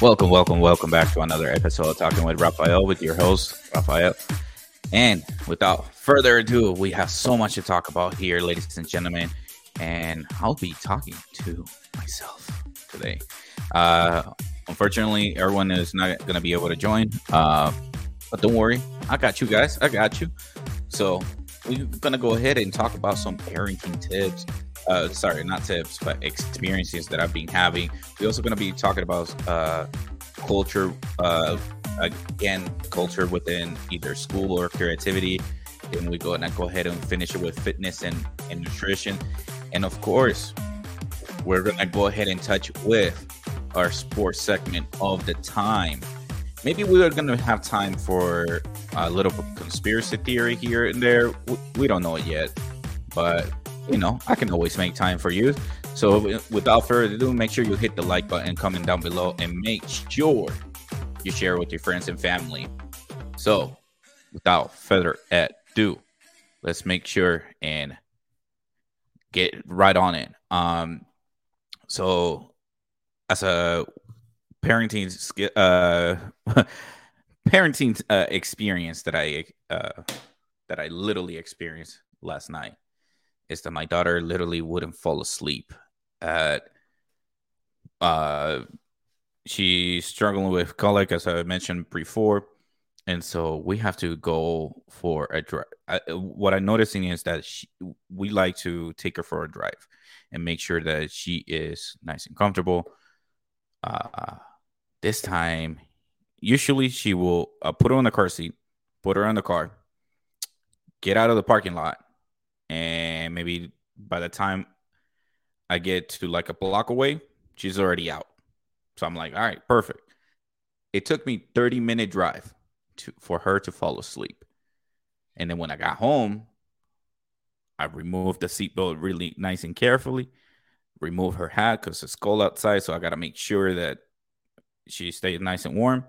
Welcome, welcome, welcome back to another episode of Talking with Rafael with your host, Rafael. And without further ado, we have so much to talk about here, ladies and gentlemen. And I'll be talking to myself today. Uh, unfortunately, everyone is not going to be able to join. Uh, but don't worry, I got you guys. I got you. So we're going to go ahead and talk about some parenting tips uh, sorry, not tips, but experiences that I've been having. We're also going to be talking about uh, culture, uh, again, culture within either school or creativity. Then we go and I go ahead and finish it with fitness and, and nutrition. And of course, we're going to go ahead and touch with our sports segment of the time. Maybe we are going to have time for a little conspiracy theory here and there. We don't know yet, but you know, I can always make time for you. So without further ado, make sure you hit the like button, comment down below, and make sure you share with your friends and family. So without further ado, let's make sure and get right on it. Um, so as a parenting uh parenting uh, experience that I uh that I literally experienced last night is that my daughter literally wouldn't fall asleep at uh she's struggling with colic as i mentioned before. And so we have to go for a drive what i'm noticing is that she, we like to take her for a drive and make sure that she is nice and comfortable. Uh this time usually she will uh, put her in the car seat put her in the car get out of the parking lot and maybe by the time I get to like a block away, she's already out. So I'm like, all right, perfect. It took me 30 minute drive to for her to fall asleep. And then when I got home, I removed the seatbelt really nice and carefully, remove her hat because it's cold outside. So I got to make sure that she stayed nice and warm.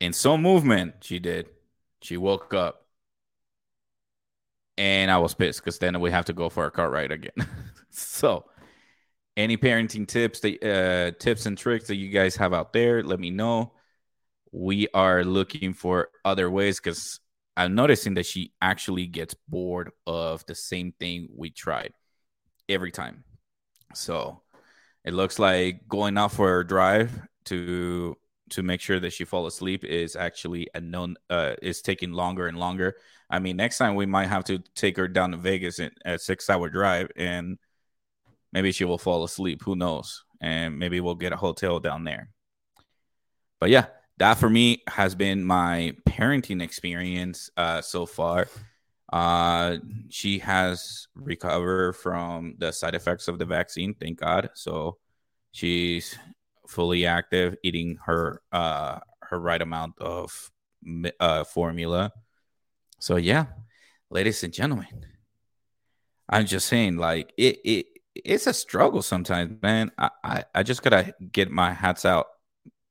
In some movement, she did. She woke up and I was pissed because then we have to go for a car ride again. so, any parenting tips, the uh, tips and tricks that you guys have out there, let me know. We are looking for other ways because I'm noticing that she actually gets bored of the same thing we tried every time. So it looks like going out for a drive to to make sure that she fall asleep is actually a known uh, is taking longer and longer. I mean, next time we might have to take her down to Vegas in a six hour drive and maybe she will fall asleep. Who knows? And maybe we'll get a hotel down there. But yeah, that for me has been my parenting experience uh, so far. Uh, she has recovered from the side effects of the vaccine, thank God. So she's fully active, eating her uh, her right amount of uh, formula. So yeah, ladies and gentlemen, I'm just saying, like it it it's a struggle sometimes, man. I I, I just gotta get my hats out.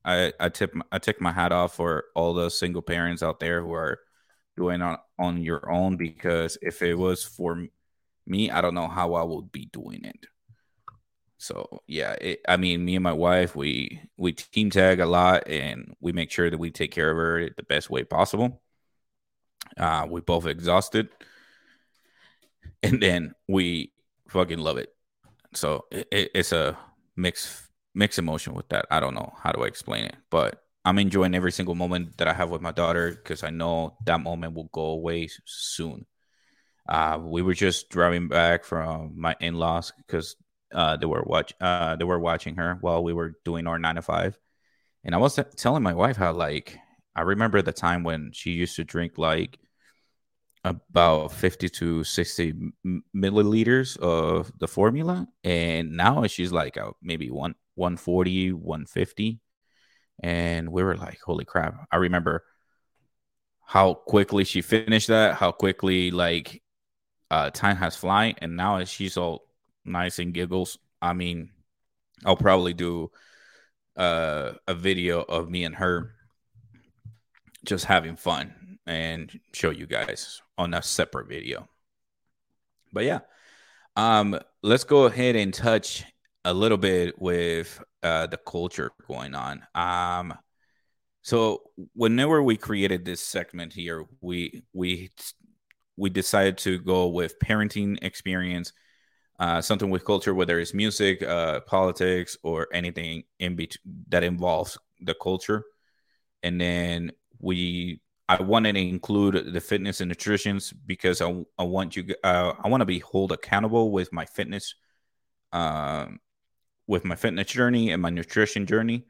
I I tip I take my hat off for all the single parents out there who are doing on on your own because if it was for me, I don't know how I would be doing it. So yeah, it, I mean, me and my wife, we we team tag a lot, and we make sure that we take care of her the best way possible. Uh, we both exhausted, and then we fucking love it. So it, it, it's a mixed mixed emotion with that. I don't know how do I explain it, but I'm enjoying every single moment that I have with my daughter because I know that moment will go away soon. Uh, we were just driving back from my in-laws because uh, they were watch uh, they were watching her while we were doing our nine to five, and I was telling my wife how like I remember the time when she used to drink like about 50 to 60 milliliters of the formula. And now she's like uh, maybe one 140 150 and we were like holy crap. I remember how quickly she finished that how quickly like uh time has flying and now she's all nice and giggles. I mean, I'll probably do uh, a video of me and her just having fun and show you guys on a separate video. But yeah, um, let's go ahead and touch a little bit with uh, the culture going on. Um, so whenever we created this segment here, we we we decided to go with parenting experience, uh, something with culture, whether it's music, uh, politics, or anything in between that involves the culture. And then we, I wanted to include the fitness and nutritions because I, I want you, uh, I want to be hold accountable with my fitness, um, with my fitness journey and my nutrition journey.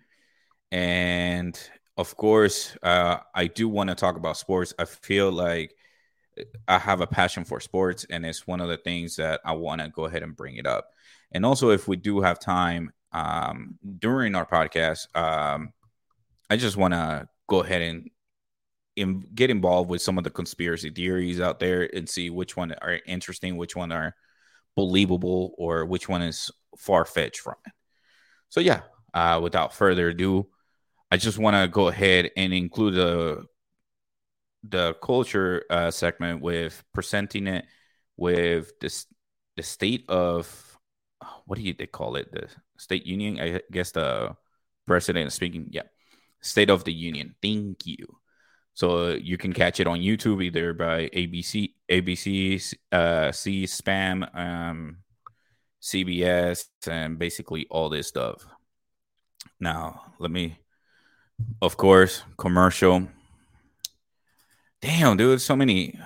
And of course, uh, I do want to talk about sports. I feel like I have a passion for sports, and it's one of the things that I want to go ahead and bring it up. And also, if we do have time um, during our podcast, um, I just want to go ahead and in, get involved with some of the conspiracy theories out there and see which one are interesting, which one are believable, or which one is far fetched from it. So, yeah, uh, without further ado, I just want to go ahead and include the the culture uh, segment with presenting it with this the state of what do you they call it? The state union? I guess the president is speaking yeah. State of the union. Thank you. So you can catch it on YouTube either by ABC ABC uh, C-SPAN um, CBS and basically all this stuff. Now let me of course, commercial. Damn, dude, so many.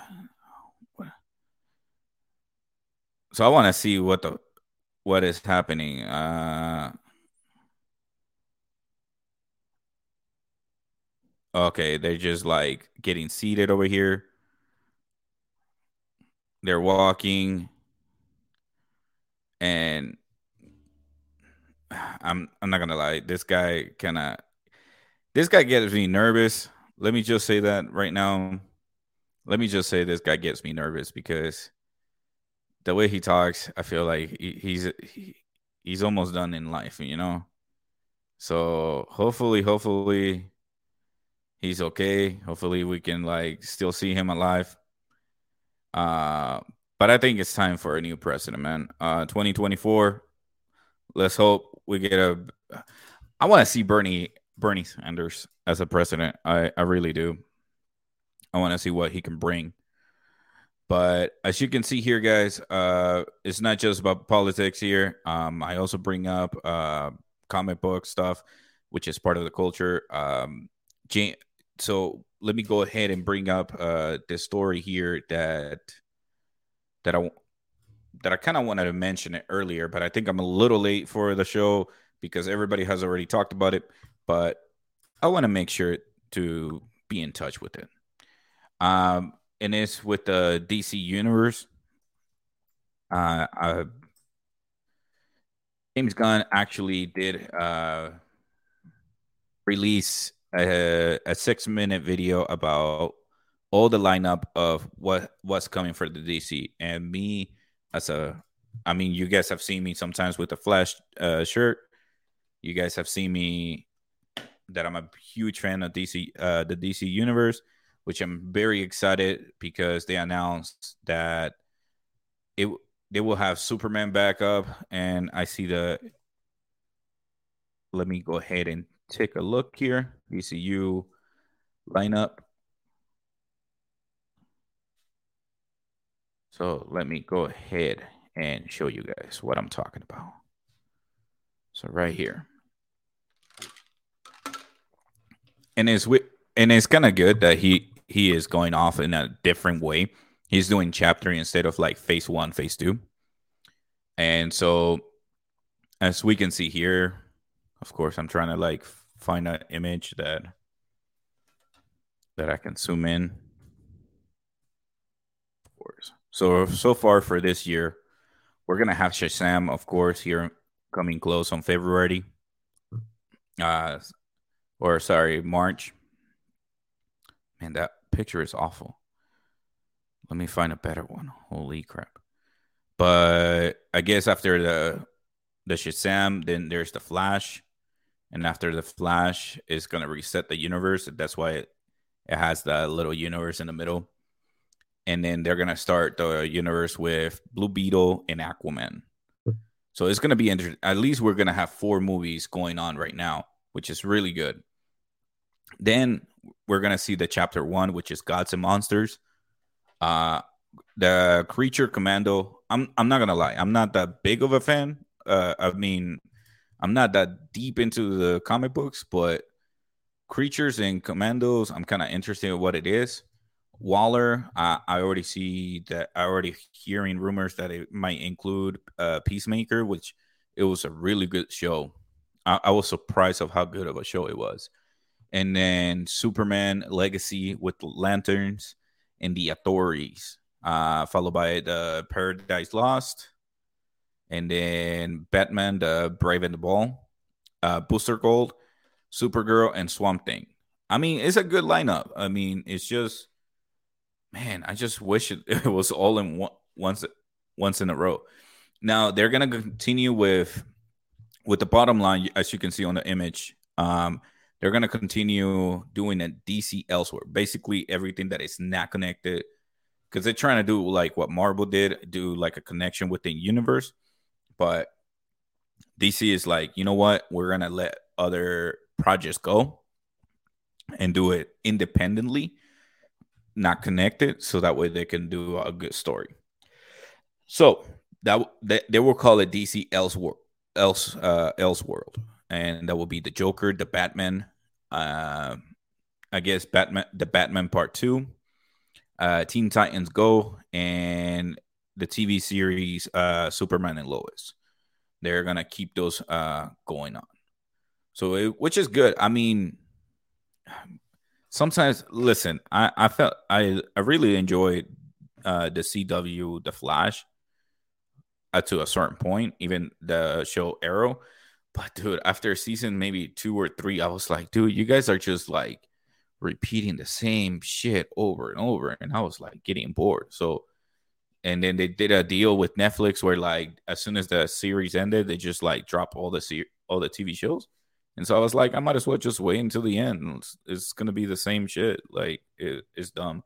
So I want to see what the what is happening. Uh Okay, they're just like getting seated over here. They're walking and I'm I'm not gonna lie, this guy kind of this guy gets me nervous. Let me just say that right now. Let me just say this guy gets me nervous because the way he talks, I feel like he, he's he, he's almost done in life, you know. So hopefully, hopefully, he's okay. Hopefully, we can like still see him alive. Uh, but I think it's time for a new president, man. Uh, 2024. Let's hope we get a. I want to see Bernie Bernie Sanders as a president. I, I really do. I want to see what he can bring. But as you can see here, guys, uh, it's not just about politics here. Um, I also bring up uh, comic book stuff, which is part of the culture. Um, so let me go ahead and bring up uh, this story here that that I that I kind of wanted to mention it earlier, but I think I'm a little late for the show because everybody has already talked about it but I want to make sure to be in touch with it. Um, and it's with the DC Universe. Uh, James Gunn actually did uh, release a, a six minute video about all the lineup of what what's coming for the DC. And me as a, I mean, you guys have seen me sometimes with the Flash uh, shirt. You guys have seen me that I'm a huge fan of DC, uh, the DC universe, which I'm very excited because they announced that it they will have Superman back up, and I see the. Let me go ahead and take a look here. DCU lineup. So let me go ahead and show you guys what I'm talking about. So right here. And it's and it's kind of good that he he is going off in a different way. He's doing chapter instead of like phase one, phase two. And so, as we can see here, of course, I'm trying to like find an image that that I can zoom in. Of course. So so far for this year, we're gonna have Shazam, of course, here coming close on February. Uh, or sorry, March. Man, that picture is awful. Let me find a better one. Holy crap. But I guess after the the Shazam, then there's the Flash. And after the Flash is gonna reset the universe. That's why it, it has the little universe in the middle. And then they're gonna start the universe with Blue Beetle and Aquaman. So it's gonna be interesting. At least we're gonna have four movies going on right now, which is really good. Then we're gonna see the chapter one, which is Gods and Monsters. Uh the creature commando. I'm I'm not gonna lie, I'm not that big of a fan. Uh I mean, I'm not that deep into the comic books, but creatures and commandos, I'm kind of interested in what it is. Waller, I, I already see that I already hearing rumors that it might include uh, Peacemaker, which it was a really good show. I, I was surprised of how good of a show it was. And then Superman Legacy with lanterns and the authorities, uh, followed by the Paradise Lost, and then Batman, the Brave and the Bold, uh, Booster Gold, Supergirl, and Swamp Thing. I mean, it's a good lineup. I mean, it's just, man, I just wish it, it was all in one, once once in a row. Now they're gonna continue with with the bottom line, as you can see on the image. Um, they're gonna continue doing a DC elsewhere. Basically, everything that is not connected, because they're trying to do like what Marvel did, do like a connection within universe. But DC is like, you know what? We're gonna let other projects go and do it independently, not connected, so that way they can do a good story. So that they, they will call it DC Elseworld, Else uh, Elseworld, and that will be the Joker, the Batman, uh, I guess Batman, the Batman Part Two, uh, Teen Titans Go, and the TV series uh, Superman and Lois. They're gonna keep those uh, going on. So, it, which is good. I mean, sometimes listen, I I felt I I really enjoyed uh, the CW, the Flash, uh, to a certain point, even the show Arrow. But dude, after season maybe two or three, I was like, dude, you guys are just like repeating the same shit over and over, and I was like getting bored. So, and then they did a deal with Netflix where like as soon as the series ended, they just like drop all the se- all the TV shows. And so I was like, I might as well just wait until the end. It's, it's gonna be the same shit. Like it, it's dumb.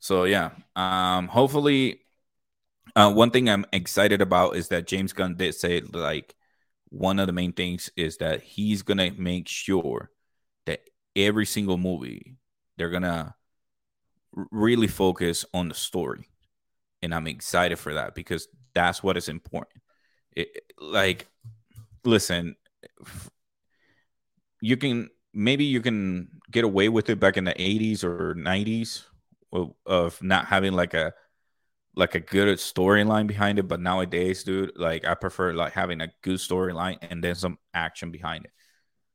So yeah, um, hopefully, uh, one thing I'm excited about is that James Gunn did say like one of the main things is that he's gonna make sure that every single movie they're gonna really focus on the story, and I'm excited for that because that's what is important. It, like, listen, you can maybe you can get away with it back in the 80s or 90s of, of not having like a like a good storyline behind it but nowadays dude like i prefer like having a good storyline and then some action behind it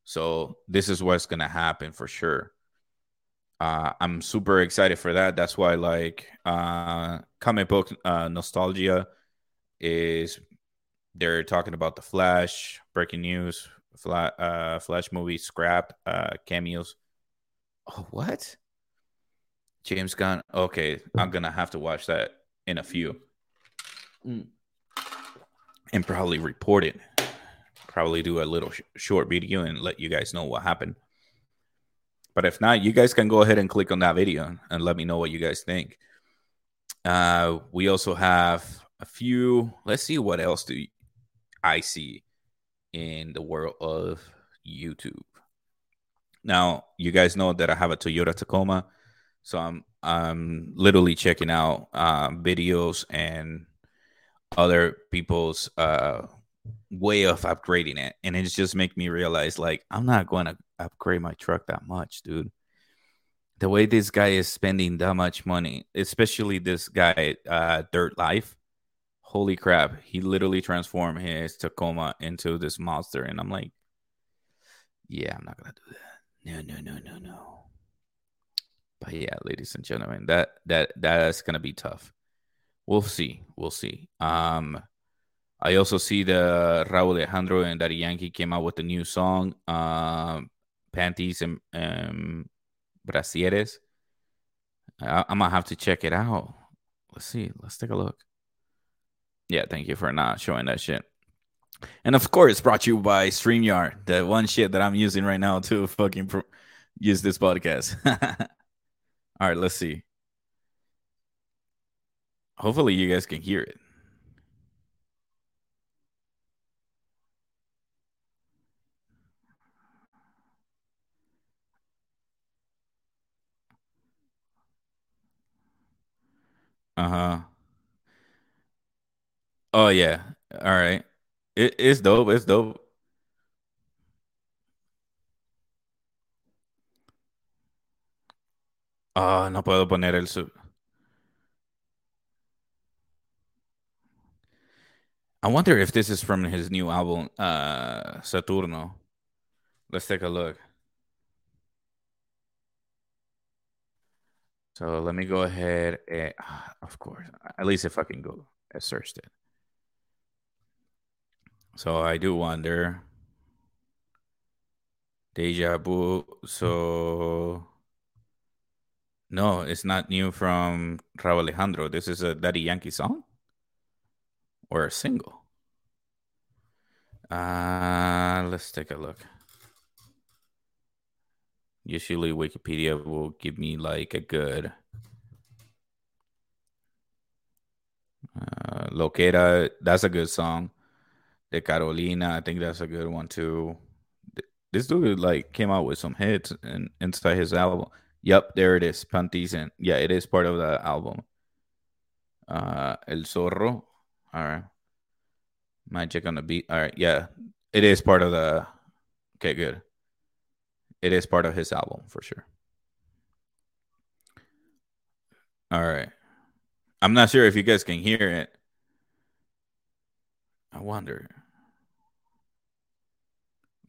so this is what's gonna happen for sure uh, i'm super excited for that that's why like uh comic book uh, nostalgia is they're talking about the flash breaking news uh, Flash movie scrapped uh, cameos. Oh, what? James Gunn. Okay, I'm gonna have to watch that in a few, mm. and probably report it. Probably do a little sh- short video and let you guys know what happened. But if not, you guys can go ahead and click on that video and let me know what you guys think. Uh, we also have a few. Let's see what else do I see in the world of YouTube. Now, you guys know that I have a Toyota Tacoma, so I'm I'm literally checking out uh, videos and other people's uh, way of upgrading it, and it's just make me realize like I'm not going to upgrade my truck that much, dude. The way this guy is spending that much money, especially this guy, uh, Dirt Life, holy crap, he literally transformed his Tacoma into this monster. And I'm like, yeah, I'm not gonna do that. No, no, no, no, no. But yeah, ladies and gentlemen, that that that's gonna be tough. We'll see. We'll see. Um I also see the Rauw Alejandro and Daddy Yankee came out with a new song, um, Panties and um, Brasieres. I, I'm gonna have to check it out. Let's see. Let's take a look. Yeah, thank you for not showing that shit. And of course, brought to you by StreamYard, the one shit that I'm using right now to fucking pro- use this podcast. All right, let's see. Hopefully, you guys can hear it. Uh huh. Oh yeah. All right. It, it's dope. It's dope. Ah, no puedo poner el sub. I wonder if this is from his new album, uh, Saturno. Let's take a look. So let me go ahead and, of course, at least if I can go, I searched it. So I do wonder. Deja vu. So no, it's not new from Rauw Alejandro. This is a Daddy Yankee song or a single. Uh, let's take a look. Usually Wikipedia will give me like a good uh, Loquera. That's a good song. De Carolina, I think that's a good one too. This dude like came out with some hits and inside his album. Yep, there it is. Panties and yeah, it is part of the album. Uh, El Zorro. All right. Magic on the beat. All right, yeah, it is part of the. Okay, good. It is part of his album for sure. All right. I'm not sure if you guys can hear it. I wonder.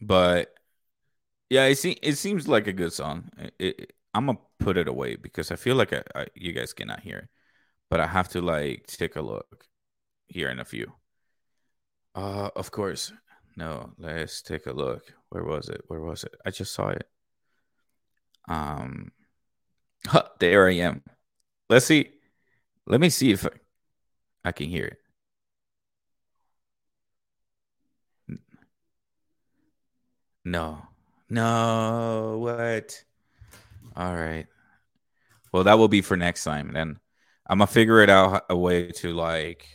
But yeah, it, se- it seems like a good song. It, it, I'm gonna put it away because I feel like I, I, you guys cannot hear but I have to like take a look here in a few. Uh, of course. No, let's take a look. Where was it? Where was it? I just saw it. Um, there I am. Let's see. Let me see if I can hear it. No. No. What? All right. Well, that will be for next time. Then I'm gonna figure it out a way to like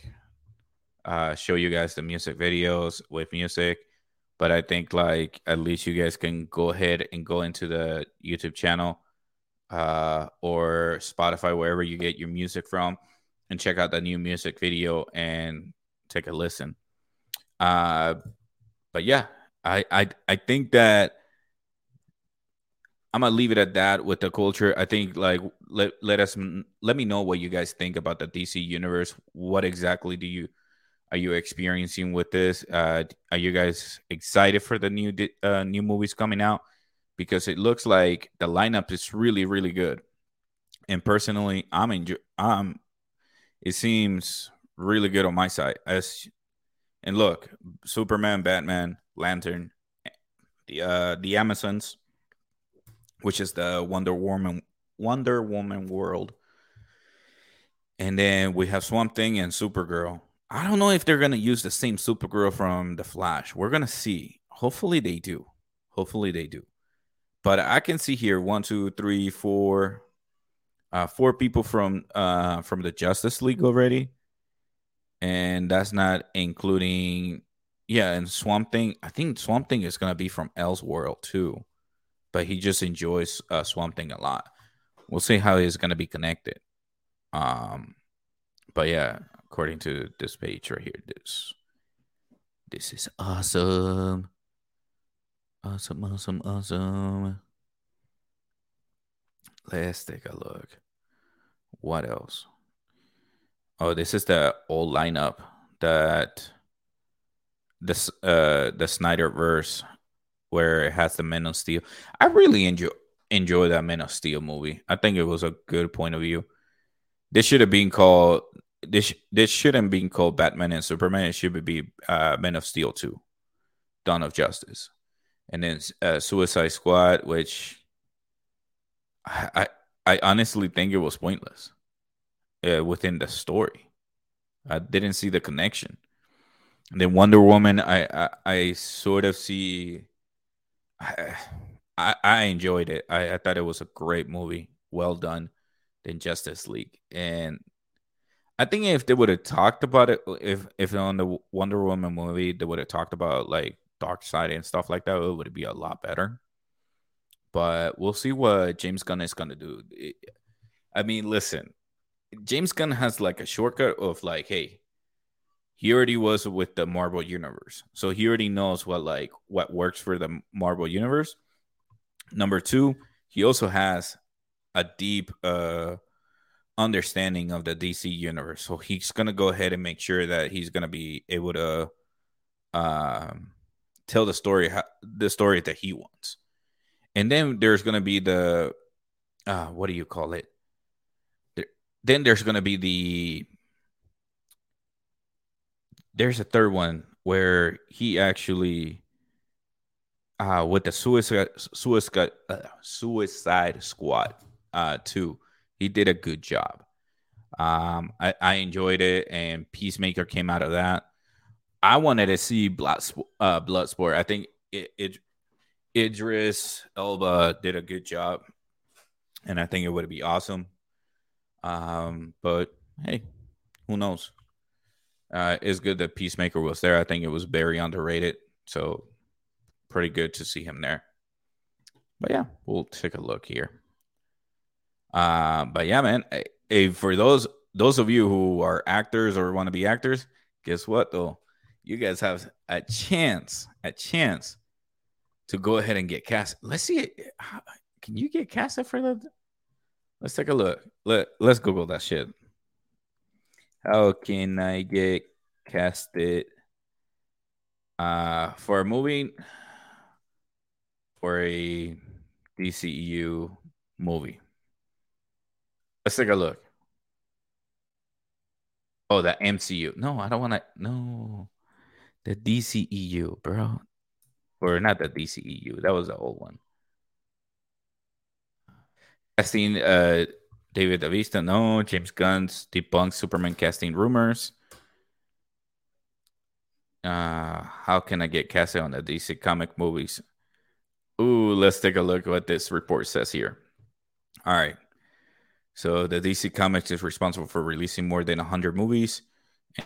uh show you guys the music videos with music. But I think like at least you guys can go ahead and go into the YouTube channel uh or Spotify, wherever you get your music from, and check out the new music video and take a listen. Uh but yeah, I I I think that I'm gonna leave it at that with the culture. I think like let let us let me know what you guys think about the DC universe. What exactly do you are you experiencing with this? Uh, are you guys excited for the new uh, new movies coming out? Because it looks like the lineup is really really good. And personally, I'm enjoy. Um, it seems really good on my side. As and look, Superman, Batman, Lantern, the uh, the Amazons which is the Wonder Woman Wonder Woman world. And then we have Swamp Thing and Supergirl. I don't know if they're gonna use the same Supergirl from the Flash. We're gonna see. Hopefully they do. Hopefully they do. But I can see here one, two, three, four, uh, four people from uh from the Justice League already, and that's not including yeah. And Swamp Thing. I think Swamp Thing is gonna be from Elseworld too but he just enjoys uh, Swamp Thing a lot. We'll see how he's going to be connected. Um, but yeah, according to this page right here, this this is awesome, awesome, awesome, awesome. Let's take a look. What else? Oh, this is the old lineup that this uh the Snyderverse where it has the Men of Steel. I really enjoy enjoy that Men of Steel movie. I think it was a good point of view. This should have been called this. This shouldn't been called Batman and Superman. It should be uh, Men of Steel two, Dawn of Justice, and then uh, Suicide Squad, which I, I, I honestly think it was pointless uh, within the story. I didn't see the connection. And then Wonder Woman, I, I, I sort of see I, I, enjoyed it. I, I thought it was a great movie, well done than Justice League. And I think if they would have talked about it, if if on the Wonder Woman movie they would have talked about like Darkseid and stuff like that, it would be a lot better. But we'll see what James Gunn is gonna do. I mean, listen, James Gunn has like a shortcut of like, hey, he already was with the Marvel universe, so he already knows what like what works for the Marvel universe. Number two, he also has a deep uh understanding of the DC universe, so he's gonna go ahead and make sure that he's gonna be able to um tell the story the story that he wants. And then there's gonna be the uh what do you call it? then there's going to be the there's a third one where he actually uh with the suicide uh, suicide squad uh too he did a good job. Um I, I enjoyed it and peacemaker came out of that. I wanted to see blood uh bloodsport. I think it, it idris elba did a good job and i think it would be awesome. Um, but hey, who knows? Uh, it's good that Peacemaker was there. I think it was very underrated. So pretty good to see him there. But yeah, we'll take a look here. Uh, but yeah, man. Hey, for those those of you who are actors or want to be actors, guess what though? You guys have a chance, a chance to go ahead and get cast. Let's see. Can you get casted for the Let's take a look. Let Let's Google that shit. How can I get casted uh, for a movie for a DCEU movie? Let's take a look. Oh, the MCU. No, I don't want to. No, the DCEU, bro. Or not the DCEU. That was the old one. Casting uh, Dave Bautista, no. James Gunn's debunks Superman casting rumors. Uh, how can I get casted on the DC comic movies? Ooh, let's take a look at what this report says here. All right. So the DC Comics is responsible for releasing more than 100 movies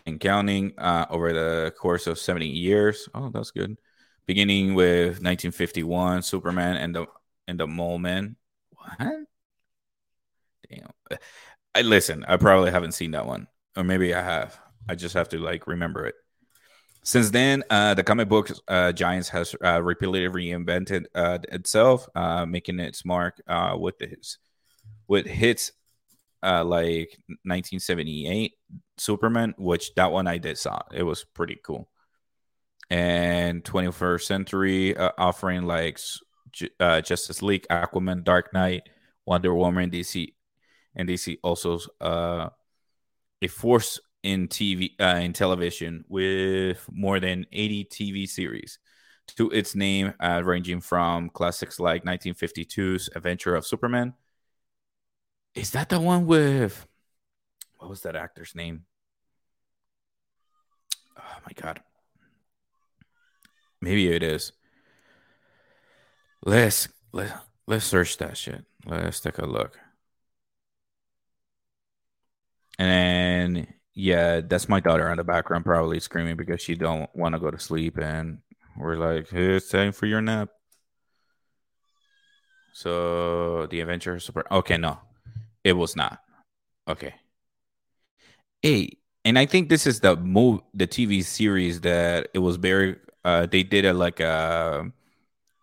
and counting uh, over the course of 70 years. Oh, that's good. Beginning with 1951, Superman and the and the Mole Man. What? Damn. I listen. I probably haven't seen that one, or maybe I have. I just have to like remember it. Since then, uh, the comic book uh, Giants has uh, repeatedly reinvented uh, itself, uh, making its mark uh, with his with hits uh, like 1978 Superman, which that one I did saw. It was pretty cool. And 21st Century uh, offering like uh, Justice League, Aquaman, Dark Knight, Wonder Woman, DC and DC also uh, a force in TV uh, in television with more than 80 TV series to its name, uh, ranging from classics like 1952's Adventure of Superman. Is that the one with what was that actor's name? Oh my god. Maybe it is. Let's let, let's search that shit. Let's take a look. And yeah, that's my daughter in the background probably screaming because she don't want to go to sleep and we're like, hey, it's time for your nap. So the adventure super okay, no. It was not. Okay. Hey, and I think this is the move the TV series that it was very uh they did it like uh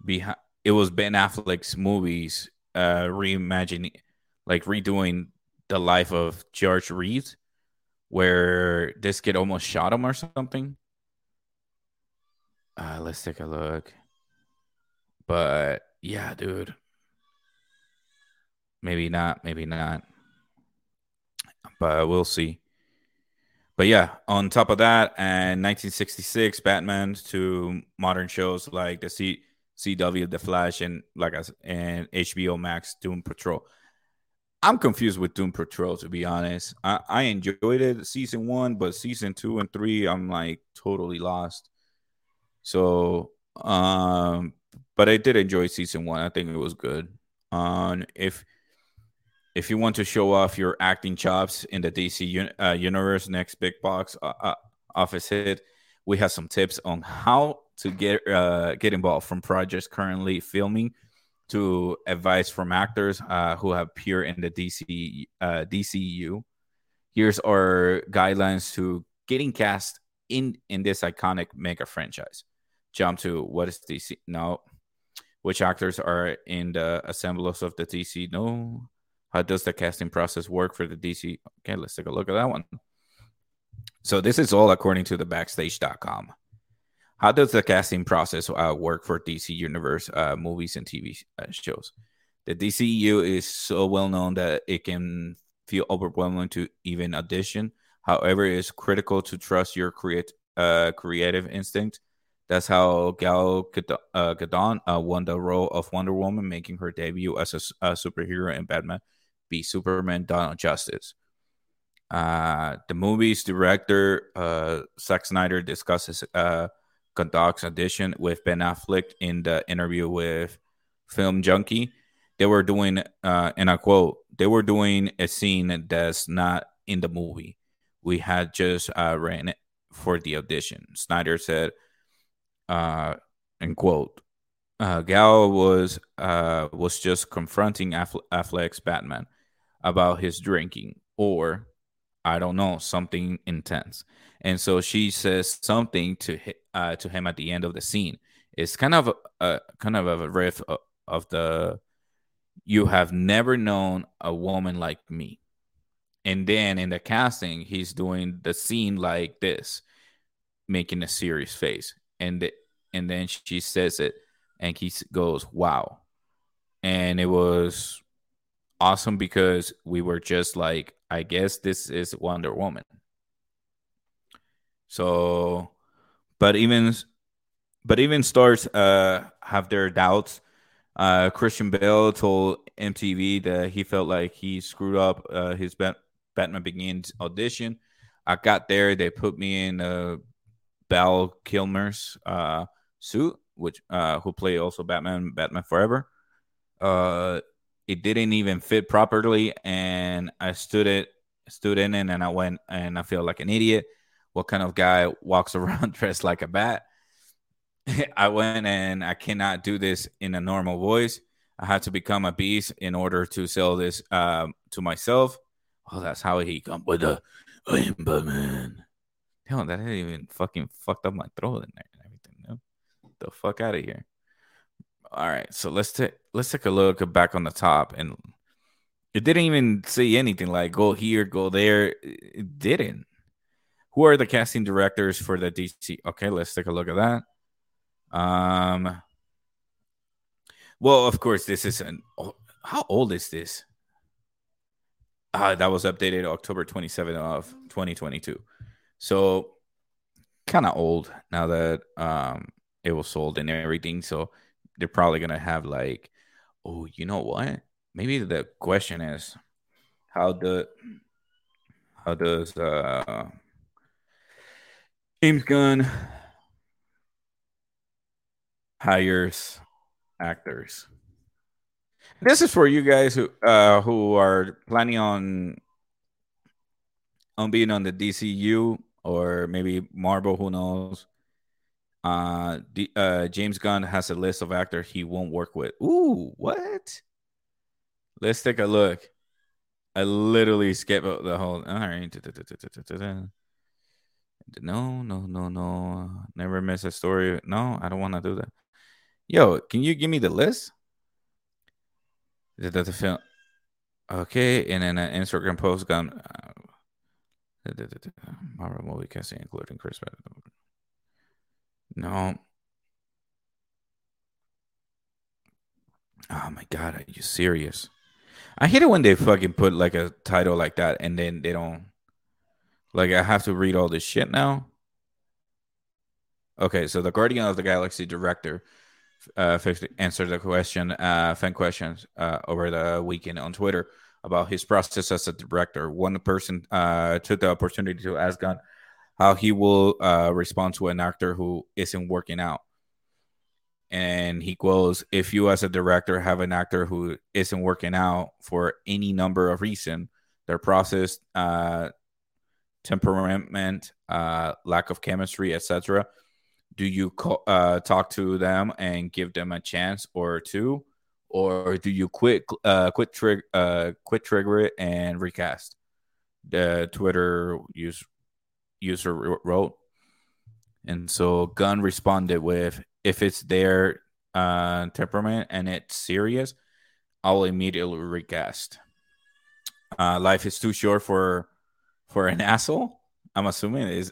behind it was Ben Affleck's movies uh reimagining like redoing the life of George Reeves, where this kid almost shot him or something. Uh, let's take a look. But yeah, dude. Maybe not, maybe not. But we'll see. But yeah, on top of that, and 1966 Batman to modern shows like the C- CW, The Flash, and like I and HBO Max Doom Patrol. I'm confused with Doom Patrol to be honest. I, I enjoyed it season one, but season two and three, I'm like totally lost. So, um, but I did enjoy season one. I think it was good. Um, if if you want to show off your acting chops in the DC uh, universe, next big box uh, uh, office hit, we have some tips on how to get uh, get involved from projects currently filming to advice from actors uh, who have appeared in the DC uh, DCU. here's our guidelines to getting cast in in this iconic mega franchise. Jump to what is DC? No. Which actors are in the assemblage of the DC? No. How does the casting process work for the DC? Okay, let's take a look at that one. So this is all according to the backstage.com. How does the casting process uh, work for DC Universe uh, movies and TV uh, shows? The DCU is so well known that it can feel overwhelming to even audition. However, it is critical to trust your create, uh, creative instinct. That's how Gal uh, Gadot uh, won the role of Wonder Woman, making her debut as a, a superhero in Batman v Superman: Dawn of Justice. The movie's director, Zack Snyder, discusses Gadot's audition with Ben Affleck in the interview with Film Junkie, They were doing, uh, and I quote, they were doing a scene that's not in the movie. We had just uh, ran it for the audition. Snyder said, uh, and quote, uh, Gal was uh, was just confronting Affleck's Batman about his drinking, or I don't know, something intense. And so she says something to uh, to him at the end of the scene. It's kind of a, kind of a riff of, of the you have never known a woman like me. And then in the casting, he's doing the scene like this, making a serious face. And the, and then she says it, and he goes, "Wow!" And it was awesome because we were just like, I guess this is Wonder Woman. So, but even but even stars uh, have their doubts. Uh, Christian Bale told MTV that he felt like he screwed up uh, his Bat- Batman Begins audition. I got there, they put me in uh, Val Kilmer's uh, suit, which uh, who played also Batman, Batman Forever. Uh, it didn't even fit properly, and I stood it, stood in it, and I went, and I feel like an idiot what kind of guy walks around dressed like a bat. I went and I cannot do this in a normal voice. I had to become a beast in order to sell this um, to myself. Oh, that's how he come with the I Batman. Hell, that even fucking fucked up my throat in there and everything. No? The fuck out of here. All right, so let's take let's take a look back on the top, and it didn't even say anything like go here, go there. It didn't. Who are the casting directors for the DC? Okay, let's take a look at that. Um, well, of course, this is an. How old is this? Uh, that was updated October 27th of 2022. So kind of old now that um it was sold and everything. So they're probably gonna have like, oh, you know what? Maybe the question is how the how does uh James Gunn hires actors. This is for you guys who uh, who are planning on on being on the DCU or maybe Marvel. Who knows? Uh, uh, James Gunn has a list of actors he won't work with. Ooh, what? Let's take a look. I literally skip the whole. All right. No, no, no, no. Never miss a story. No, I don't want to do that. Yo, can you give me the list? The, the film. Okay, and then an Instagram post gone. Uh, Marvel movie casting, including Chris. No. Oh my god, are you serious? I hate it when they fucking put like a title like that and then they don't like I have to read all this shit now. Okay, so the Guardian of the Galaxy director uh, answered the question, uh, fan questions uh, over the weekend on Twitter about his process as a director. One person uh, took the opportunity to ask Gunn how he will uh, respond to an actor who isn't working out. And he goes, if you as a director have an actor who isn't working out for any number of reason, their process uh, temperament, uh, lack of chemistry, etc. Do you uh, talk to them and give them a chance or two, or do you quit uh, quit trigger uh, quit trigger it and recast? the Twitter use, user wrote. And so Gunn responded with, if it's their uh, temperament and it's serious, I'll immediately recast. Uh, life is too short for for an asshole. I'm assuming is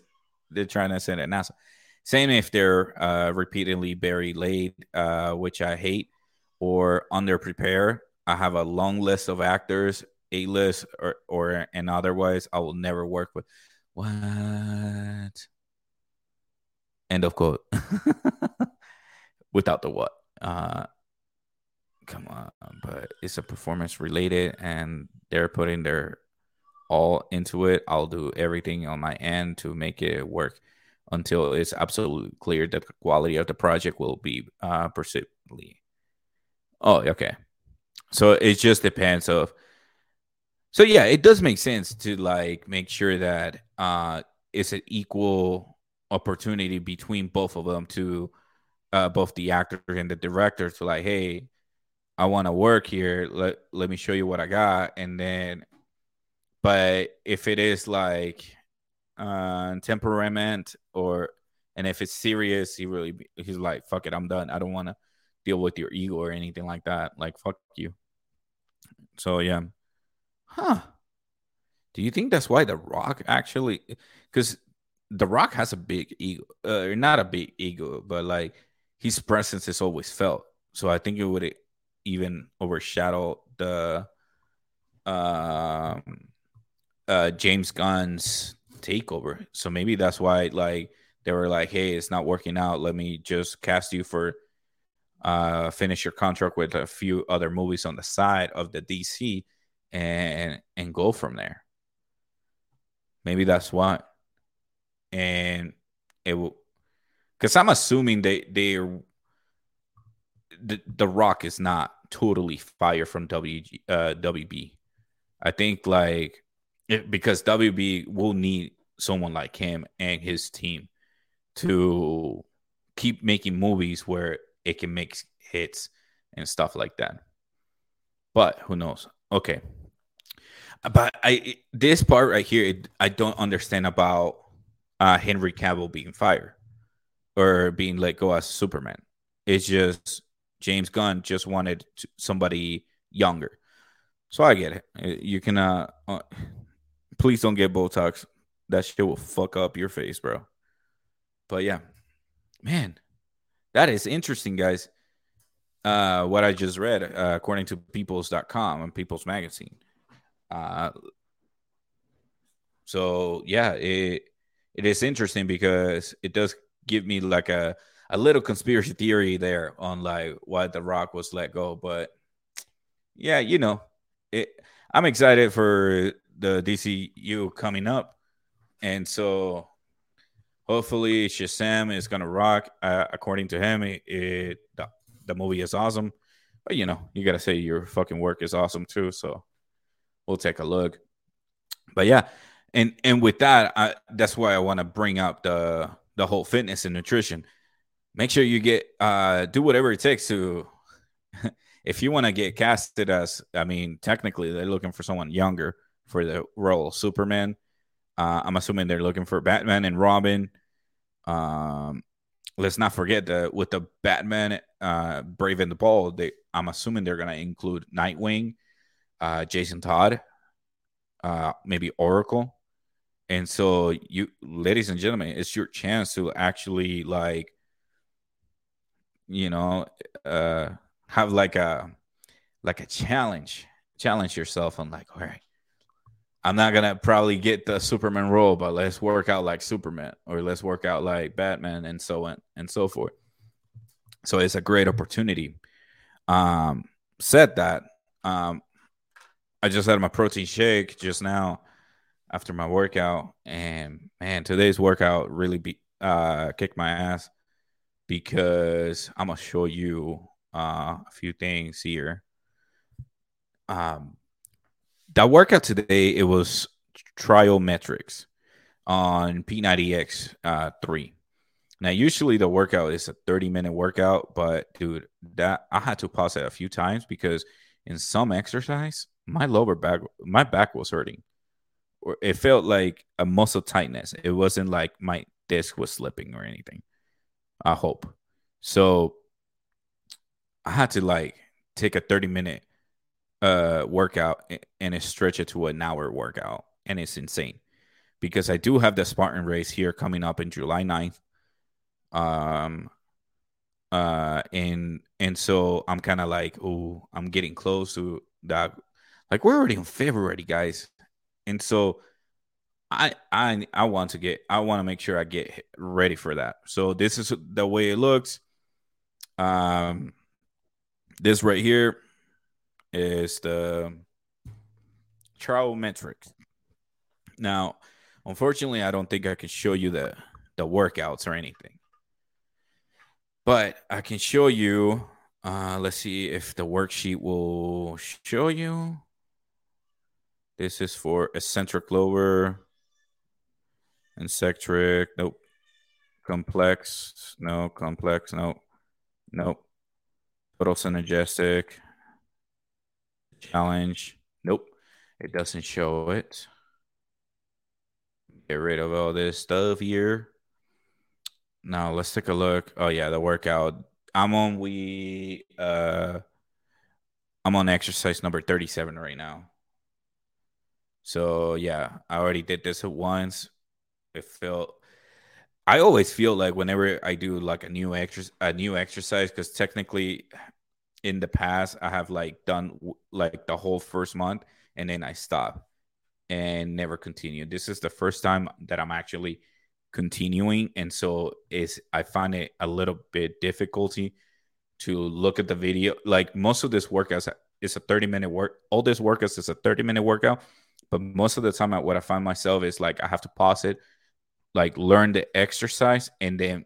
they're trying to send an asshole. Same if they're uh, repeatedly very late, uh, which I hate, or underprepare. I have a long list of actors, a list or or and otherwise I will never work with. What? End of quote. Without the what? Uh, come on, but it's a performance related, and they're putting their all into it. I'll do everything on my end to make it work until it's absolutely clear that the quality of the project will be uh perceivably. Oh, okay. So it just depends of. So yeah, it does make sense to like make sure that uh it's an equal opportunity between both of them to uh both the actor and the director to like, hey, I want to work here. Let let me show you what I got, and then. But if it is like uh, temperament or and if it's serious, he really he's like, fuck it, I'm done. I don't want to deal with your ego or anything like that. Like, fuck you. So yeah, huh? Do you think that's why The Rock actually? Because The Rock has a big ego, uh, not a big ego, but like his presence is always felt. So I think it would even overshadow the um, uh, James Gunn's takeover. So maybe that's why like they were like, "Hey, it's not working out. Let me just cast you for uh finish your contract with a few other movies on the side of the DC and and go from there." Maybe that's why. And it will cuz I'm assuming they they the, the Rock is not totally fired from WG, uh, WB. I think like it, because WB will need someone like him and his team to keep making movies where it can make hits and stuff like that. But who knows? Okay. But I this part right here, it, I don't understand about uh, Henry Cavill being fired or being let go as Superman. It's just James Gunn just wanted somebody younger. So I get it. You can uh, uh please don't get Botox. That shit will fuck up your face, bro. But yeah, man, that is interesting, guys. Uh, what I just read, uh, according to peoples.com and People's Magazine. Uh, so yeah, it it is interesting because it does give me like a a little conspiracy theory there on like why the Rock was let go. But yeah, you know, it. I'm excited for the DCU coming up, and so hopefully Shazam is gonna rock. Uh, according to him, it, it the movie is awesome, but you know you gotta say your fucking work is awesome too. So we'll take a look. But yeah, and and with that, I, that's why I want to bring up the the whole fitness and nutrition. Make sure you get uh do whatever it takes to if you want to get casted as I mean, technically they're looking for someone younger for the role Superman. Uh, I'm assuming they're looking for Batman and Robin. Um, let's not forget that with the Batman, uh, Brave and the Bold, they, I'm assuming they're gonna include Nightwing, uh, Jason Todd, uh, maybe Oracle. And so, you, ladies and gentlemen, it's your chance to actually like, you know, uh, have like a like a challenge, challenge yourself on like, all right, I'm not gonna probably get the Superman role, but let's work out like Superman or let's work out like Batman and so on and so forth. So it's a great opportunity. Um, said that, um, I just had my protein shake just now after my workout, and man, today's workout really be uh kicked my ass because I'm gonna show you uh, a few things here. Um, that workout today it was Triometrics on P90X uh, three. Now, usually the workout is a 30 minute workout, but dude, that I had to pause it a few times because in some exercise, my lower back, my back was hurting. it felt like a muscle tightness. It wasn't like my disc was slipping or anything. I hope. So I had to like take a 30 minute uh workout and stretch it to an hour workout and it's insane because I do have the Spartan race here coming up in July 9th. Um uh and and so I'm kind of like, oh, I'm getting close to that. Like we're already in February, guys. And so I I I want to get I want to make sure I get ready for that. So this is the way it looks. Um this right here is the Triometrics. Now, unfortunately, I don't think I can show you the the workouts or anything. But I can show you uh let's see if the worksheet will show you. This is for eccentric lower, eccentric, nope. Complex, no, complex, no, nope. Total synergistic, challenge, nope. It doesn't show it. Get rid of all this stuff here. Now let's take a look. Oh yeah, the workout. I'm on we uh I'm on exercise number 37 right now. So yeah, I already did this once. It felt I always feel like whenever I do like a new exercise, a new exercise, because technically, in the past I have like done like the whole first month and then I stop and never continue. This is the first time that I'm actually continuing, and so is I find it a little bit difficulty to look at the video. Like most of this workouts is a 30 minute work. All this workouts is a 30 minute workout but most of the time, what I find myself is like I have to pause it, like learn the exercise, and then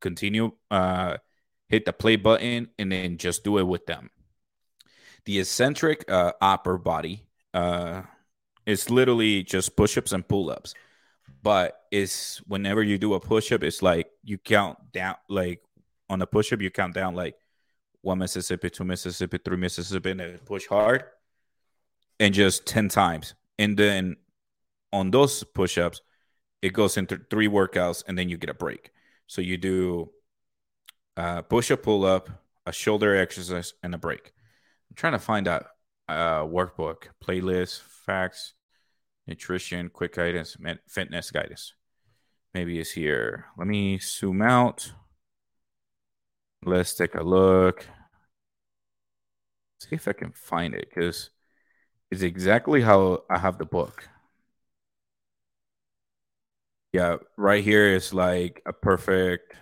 continue, uh, hit the play button, and then just do it with them. The eccentric uh, upper body uh, is literally just push ups and pull ups. But it's whenever you do a push up, it's like you count down, like on a push up, you count down like one Mississippi, two Mississippi, three Mississippi, and push hard and just 10 times. And then on those push ups, it goes into three workouts and then you get a break. So you do a push up, pull up, a shoulder exercise, and a break. I'm trying to find out uh, workbook, playlist, facts, nutrition, quick guidance, fitness guidance. Maybe it's here. Let me zoom out. Let's take a look. See if I can find it because it's exactly how I have the book. Yeah, right here is like a perfect.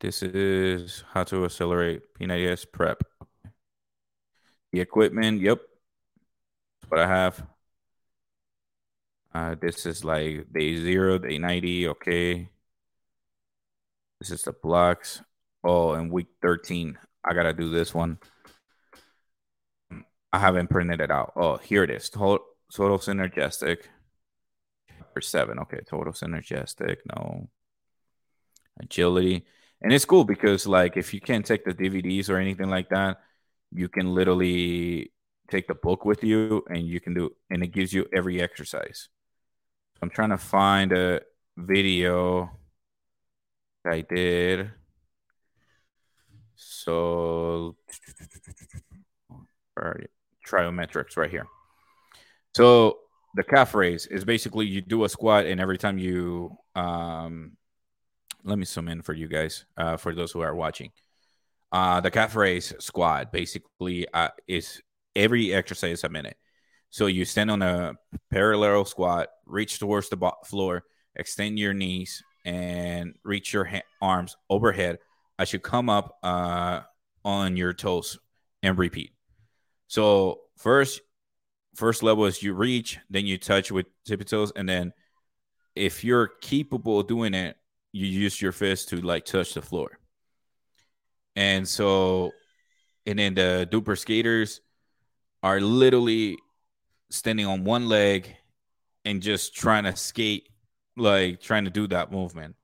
This is how to accelerate P90X prep. The equipment, yep. That's what I have. Uh, this is like day zero, day 90, okay. This is the blocks. Oh, in week 13, I gotta do this one. I haven't printed it out. Oh, here it is. Total, total synergistic. Chapter seven. Okay, total synergistic. No. Agility. And it's cool because like if you can't take the DVDs or anything like that, you can literally take the book with you and you can do and it gives you every exercise. I'm trying to find a video I did. So Triometrics right here. So the calf raise is basically you do a squat and every time you um let me zoom in for you guys uh for those who are watching. Uh the calf raise squat basically uh, is every exercise a minute. So you stand on a parallel squat, reach towards the floor, extend your knees and reach your ha- arms overhead I should come up uh, on your toes and repeat. So first, first level is you reach, then you touch with tippy toes, and then if you're capable of doing it, you use your fist to like touch the floor. And so, and then the duper skaters are literally standing on one leg and just trying to skate, like trying to do that movement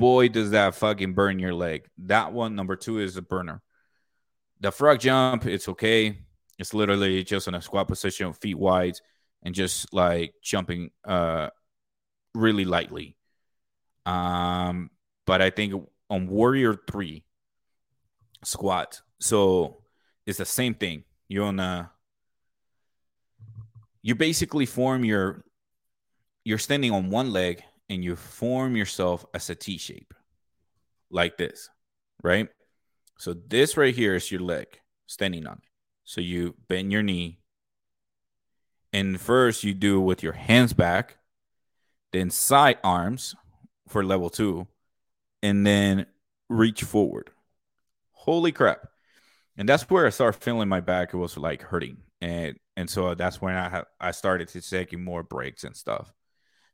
boy, does that fucking burn your leg. That one, number two, is a burner. the frog jump, it's okay. It's literally just in a squat position, feet wide, and just like jumping uh really lightly. Um, but I think on Warrior Three squat, so it's the same thing. You're on a you basically form your you're standing on one leg and you form yourself as a T shape like this, right? So this right here is your leg standing on it. So you bend your knee. And first you do with your hands back, then side arms for level two, and then reach forward. Holy crap. And that's where I started feeling my back. It was like hurting. And and so that's when I ha- I started to taking more breaks and stuff.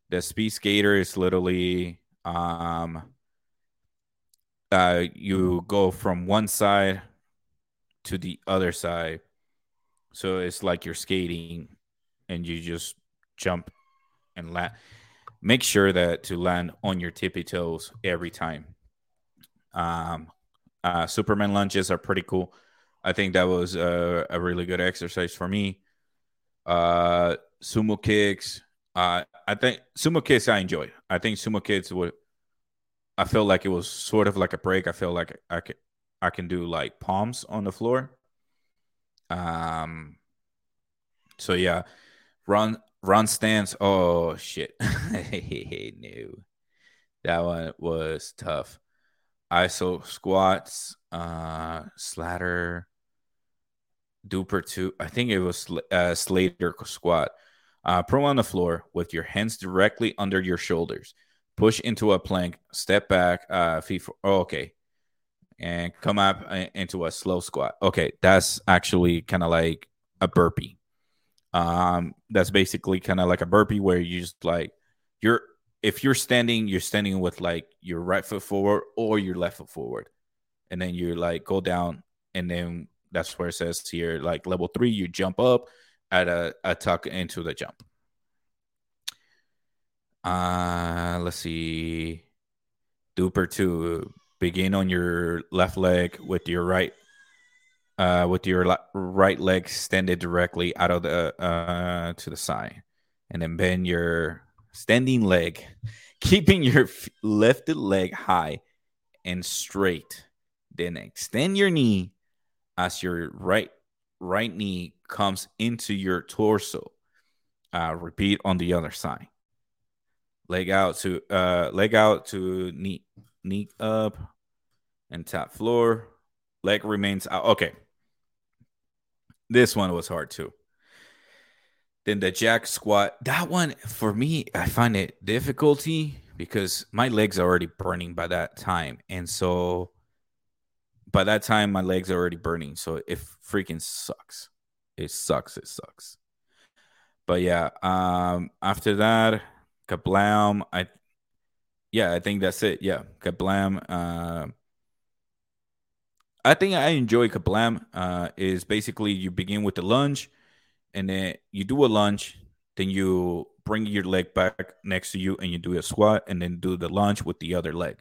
The speed skater is literally um uh you go from one side to the other side. So it's like you're skating and you just jump and land. Make sure that to land on your tippy toes every time. Um, uh, Superman lunges are pretty cool. I think that was a, a really good exercise for me. Uh, sumo kicks. Uh, I think sumo kicks I enjoy. I think sumo kicks would. I felt like it was sort of like a break. I feel like I can I can do like palms on the floor. Um. So yeah, run run stance. Oh shit, no, that one was tough. ISO squats, uh, slatter, duper two. I think it was uh, Slater squat. Uh, pro on the floor with your hands directly under your shoulders. Push into a plank, step back, uh, feet. For, oh, okay, and come up uh, into a slow squat. Okay, that's actually kind of like a burpee. Um, that's basically kind of like a burpee where you just like you're if you're standing, you're standing with like your right foot forward or your left foot forward, and then you like go down, and then that's where it says here like level three, you jump up at a, a tuck into the jump. Uh, let's see. Duper two. Begin on your left leg with your right, uh, with your le- right leg extended directly out of the uh to the side, and then bend your standing leg, keeping your lifted leg high and straight. Then extend your knee as your right right knee comes into your torso. Uh, repeat on the other side. Leg out to uh, leg out to knee knee up and tap floor. Leg remains out. Okay. This one was hard too. Then the jack squat. That one for me, I find it difficulty because my legs are already burning by that time. And so by that time my legs are already burning. So it freaking sucks. It sucks. It sucks. But yeah, um after that, kablam. I yeah, I think that's it. Yeah, kablam. Uh I think I enjoy kablam. Uh is basically you begin with the lunge and then you do a lunge, then you bring your leg back next to you and you do a squat and then do the lunge with the other leg.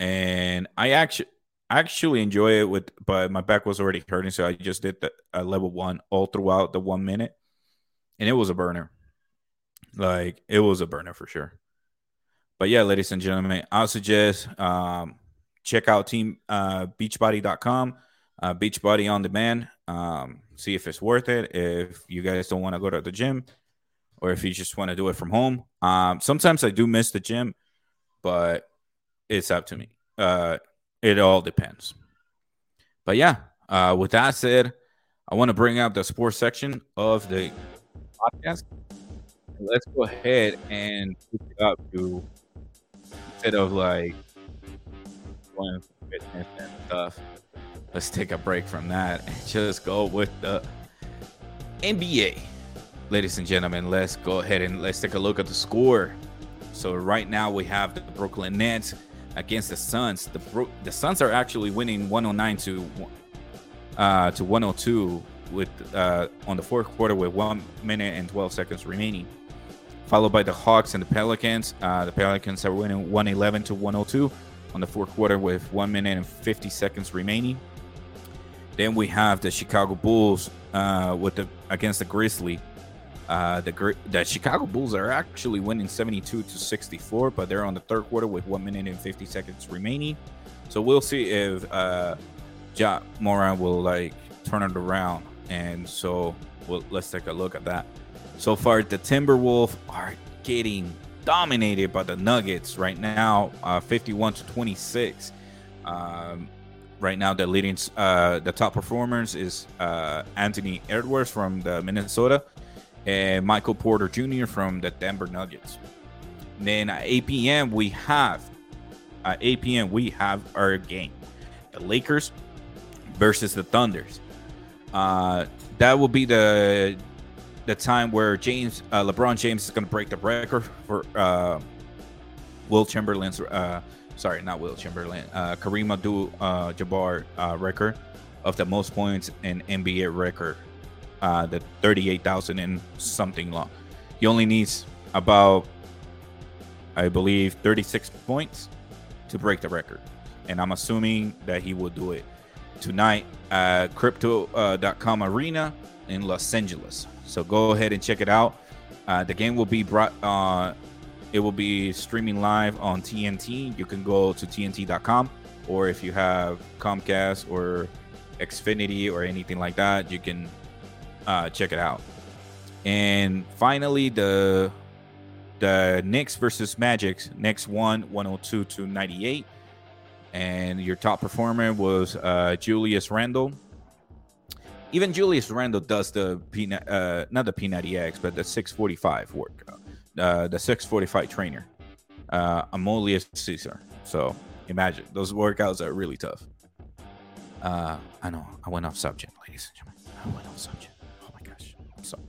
And I actually actually enjoy it with but my back was already hurting so I just did the uh, level 1 all throughout the 1 minute and it was a burner. Like it was a burner for sure. But yeah, ladies and gentlemen, I suggest um, check out team uh, beachbody.com, uh, Beachbody on demand. Um, see if it's worth it. If you guys don't want to go to the gym, or if you just want to do it from home. Um, sometimes I do miss the gym, but it's up to me. Uh, it all depends. But yeah, uh, with that said, I want to bring up the sports section of the podcast. Let's go ahead and pick it up to instead of like going fitness and stuff let's take a break from that and just go with the NBA. Ladies and gentlemen, let's go ahead and let's take a look at the score. So right now we have the Brooklyn Nets against the Suns. The Bro- the Suns are actually winning 109 to uh, to 102 with uh, on the fourth quarter with one minute and 12 seconds remaining. Followed by the Hawks and the Pelicans. Uh, the Pelicans are winning 111 to 102 on the fourth quarter with one minute and 50 seconds remaining. Then we have the Chicago Bulls uh, with the against the Grizzly. Uh, the the Chicago Bulls are actually winning 72 to 64, but they're on the third quarter with one minute and 50 seconds remaining. So we'll see if uh, Ja Morant will like turn it around. And so well, let's take a look at that. So far, the Timberwolves are getting dominated by the Nuggets right now, uh, 51 to 26. Um, right now, the leading, uh, the top performers is uh, Anthony Edwards from the Minnesota and Michael Porter Jr. from the Denver Nuggets. And then at 8 p.m. we have at 8 p.m. we have our game, the Lakers versus the Thunders. Uh, that will be the the time where James uh, LeBron James is going to break the record for uh, Wilt Chamberlain's uh, sorry, not Wilt Chamberlain, uh, Kareem Abdul-Jabbar uh, record of the most points in NBA record, uh, the thirty-eight thousand and something long. He only needs about, I believe, thirty-six points to break the record, and I'm assuming that he will do it tonight at Crypto.com Arena in Los Angeles. So go ahead and check it out. Uh, the game will be brought. Uh, it will be streaming live on TNT. You can go to TNT.com, or if you have Comcast or Xfinity or anything like that, you can uh, check it out. And finally, the the Knicks versus Magic's Knicks won 102 to 98. And your top performer was uh, Julius Randle even Julius Randle does the P uh, not the P90X, but the 645 work, uh, the 645 trainer, uh, Amoila Cesar. So imagine those workouts are really tough. Uh, I know I went off subject, ladies and gentlemen. I went off subject. Oh my gosh, I'm sorry.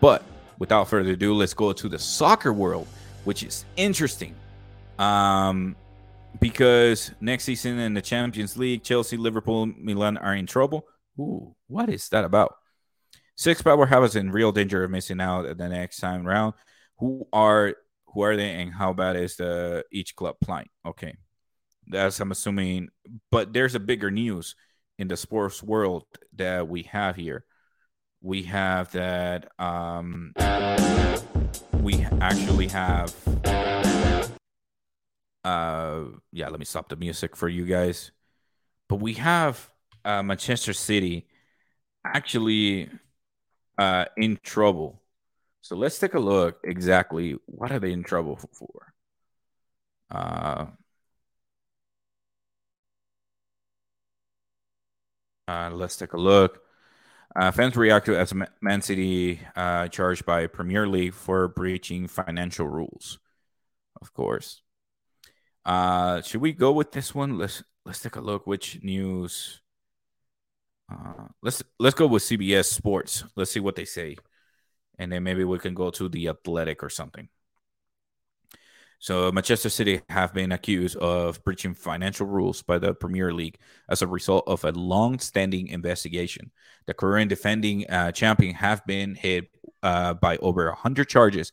But without further ado, let's go to the soccer world, which is interesting. Um, because next season in the Champions League, Chelsea, Liverpool, Milan are in trouble. Ooh, what is that about? Six powerhouses in real danger of missing out the next time round. Who are who are they and how bad is the each club playing? Okay. That's I'm assuming, but there's a bigger news in the sports world that we have here. We have that um we actually have uh yeah, let me stop the music for you guys. But we have uh, Manchester City actually uh, in trouble. So let's take a look exactly what are they in trouble for. Uh, uh, let's take a look. Uh, fans reacted as Man City uh, charged by Premier League for breaching financial rules. Of course. Uh, should we go with this one? Let's let's take a look which news uh, let's let's go with CBS Sports. Let's see what they say, and then maybe we can go to the Athletic or something. So Manchester City have been accused of breaching financial rules by the Premier League as a result of a long-standing investigation. The current defending uh, champion have been hit uh, by over 100 charges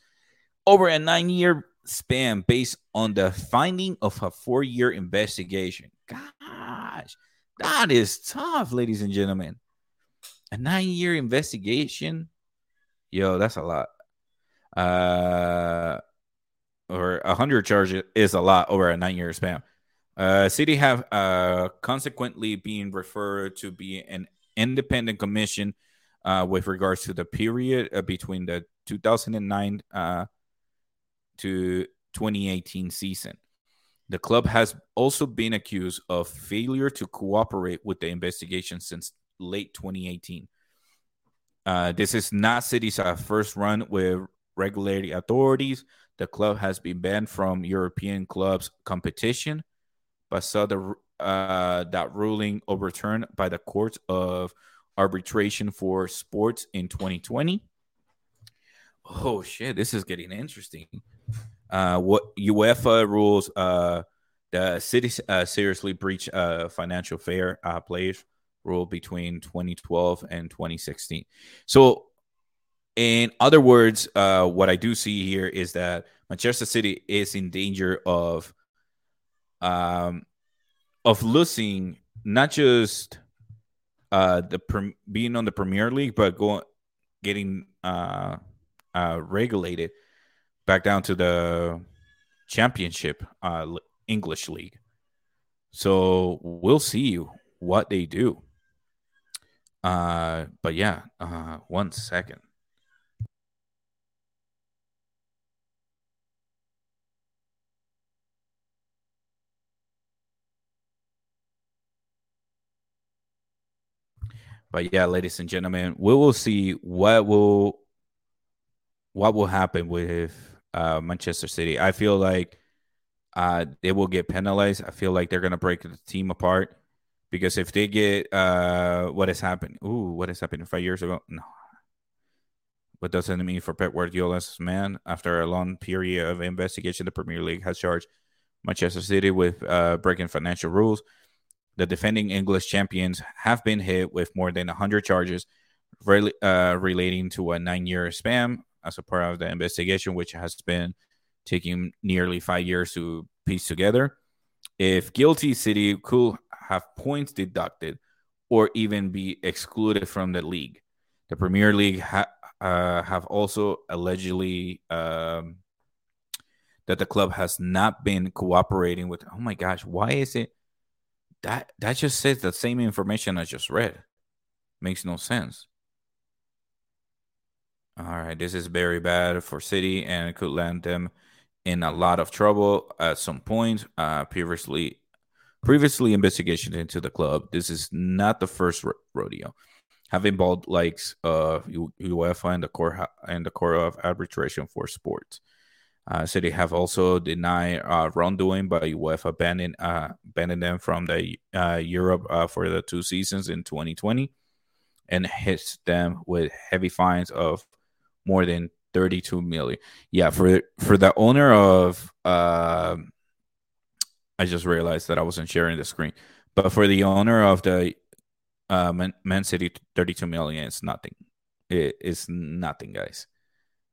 over a nine-year span based on the finding of a four-year investigation. Gosh, that is tough, ladies and gentlemen. A nine year investigation. Yo, that's a lot. Uh, or a hundred charges is a lot over a nine year span. Uh, City have uh, consequently been referred to be an independent commission uh, with regards to the period uh, between the 2009 uh, to 2018 season. The club has also been accused of failure to cooperate with the investigation since late 2018. Uh, this is not City's uh, first run with regulatory authorities. The club has been banned from European clubs competition, but saw the uh, that ruling overturned by the Court of Arbitration for Sports in 2020. Oh shit, this is getting interesting uh, what UEFA rules uh, the city uh, seriously breached uh, financial fair uh, players rule between 2012 and 2016. So, in other words, uh, what I do see here is that Manchester City is in danger of um, of losing not just uh, the being on the Premier League, but going getting uh, uh, regulated back down to the Championship uh, English League. So we'll see what they do. Uh, but yeah, uh, one second. But yeah, ladies and gentlemen, we will see what will what will happen with uh, Manchester City. I feel like uh, they will get penalized. I feel like they're gonna break the team apart because if they get uh, what has happened, ooh, what has happened five years ago? No. What does it mean for Pep Guardiola's man? After a long period of investigation, the Premier League has charged Manchester City with uh, breaking financial rules the defending English champions have been hit with more than 100 charges re- uh, relating to a nine year spam as a part of the investigation, which has been taking nearly five years to piece together. If guilty, City could have points deducted or even be excluded from the league. The Premier League ha- uh, have also allegedly um, that the club has not been cooperating with. Oh my gosh, why is it? that that just says the same information I just read. Makes no sense. All right, this is very bad for City and could land them in a lot of trouble at some point. Uh, previously, previously investigation into the club. This is not the first ro- rodeo. Having involved likes uh UEFA and the core and the core of arbitration for sports. Uh, City have also denied uh, wrongdoing by UEFA banning uh, banning them from the uh, Europe uh, for the two seasons in 2020, and hits them with heavy fines of more than 32 million. Yeah, for for the owner of, uh, I just realized that I wasn't sharing the screen, but for the owner of the uh, Man, Man City, 32 million is nothing. It is nothing, guys.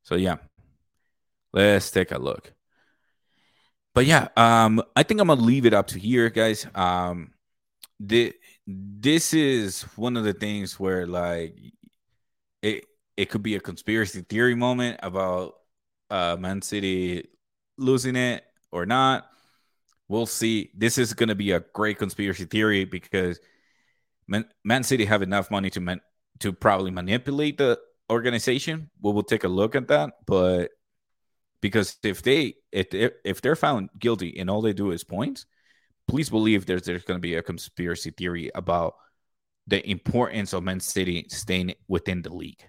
So yeah, Let's take a look. But yeah, um, I think I'm gonna leave it up to here, guys. Um, the, this is one of the things where like it it could be a conspiracy theory moment about uh Man City losing it or not. We'll see. This is gonna be a great conspiracy theory because Man, Man City have enough money to man, to probably manipulate the organization. We will take a look at that, but because if they if if they're found guilty and all they do is points, please believe there's there's going to be a conspiracy theory about the importance of Man City staying within the league.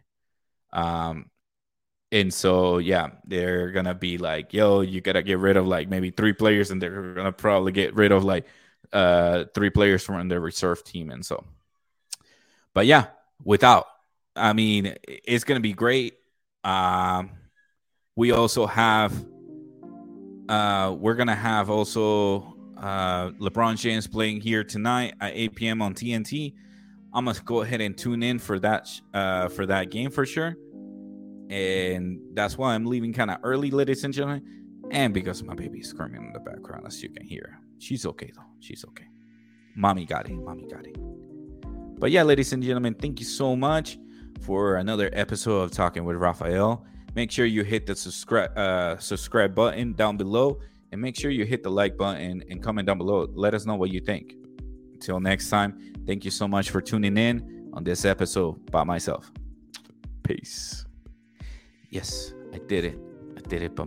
Um, and so yeah, they're gonna be like, yo, you gotta get rid of like maybe three players, and they're gonna probably get rid of like uh three players from their reserve team, and so. But yeah, without, I mean, it's gonna be great. Um we also have uh, we're gonna have also uh, LeBron James playing here tonight at 8 p.m. on TNT. I'm gonna go ahead and tune in for that uh, for that game for sure, and that's why I'm leaving kind of early, ladies and gentlemen, and because my baby's screaming in the background, as you can hear. She's okay though. She's okay. Mommy got it. Mommy got it. But yeah, ladies and gentlemen, thank you so much for another episode of Talking with Rafael. Make sure you hit the subscribe uh, subscribe button down below, and make sure you hit the like button and comment down below. Let us know what you think. Until next time, thank you so much for tuning in on this episode by myself. Peace. Yes, I did it. I did it by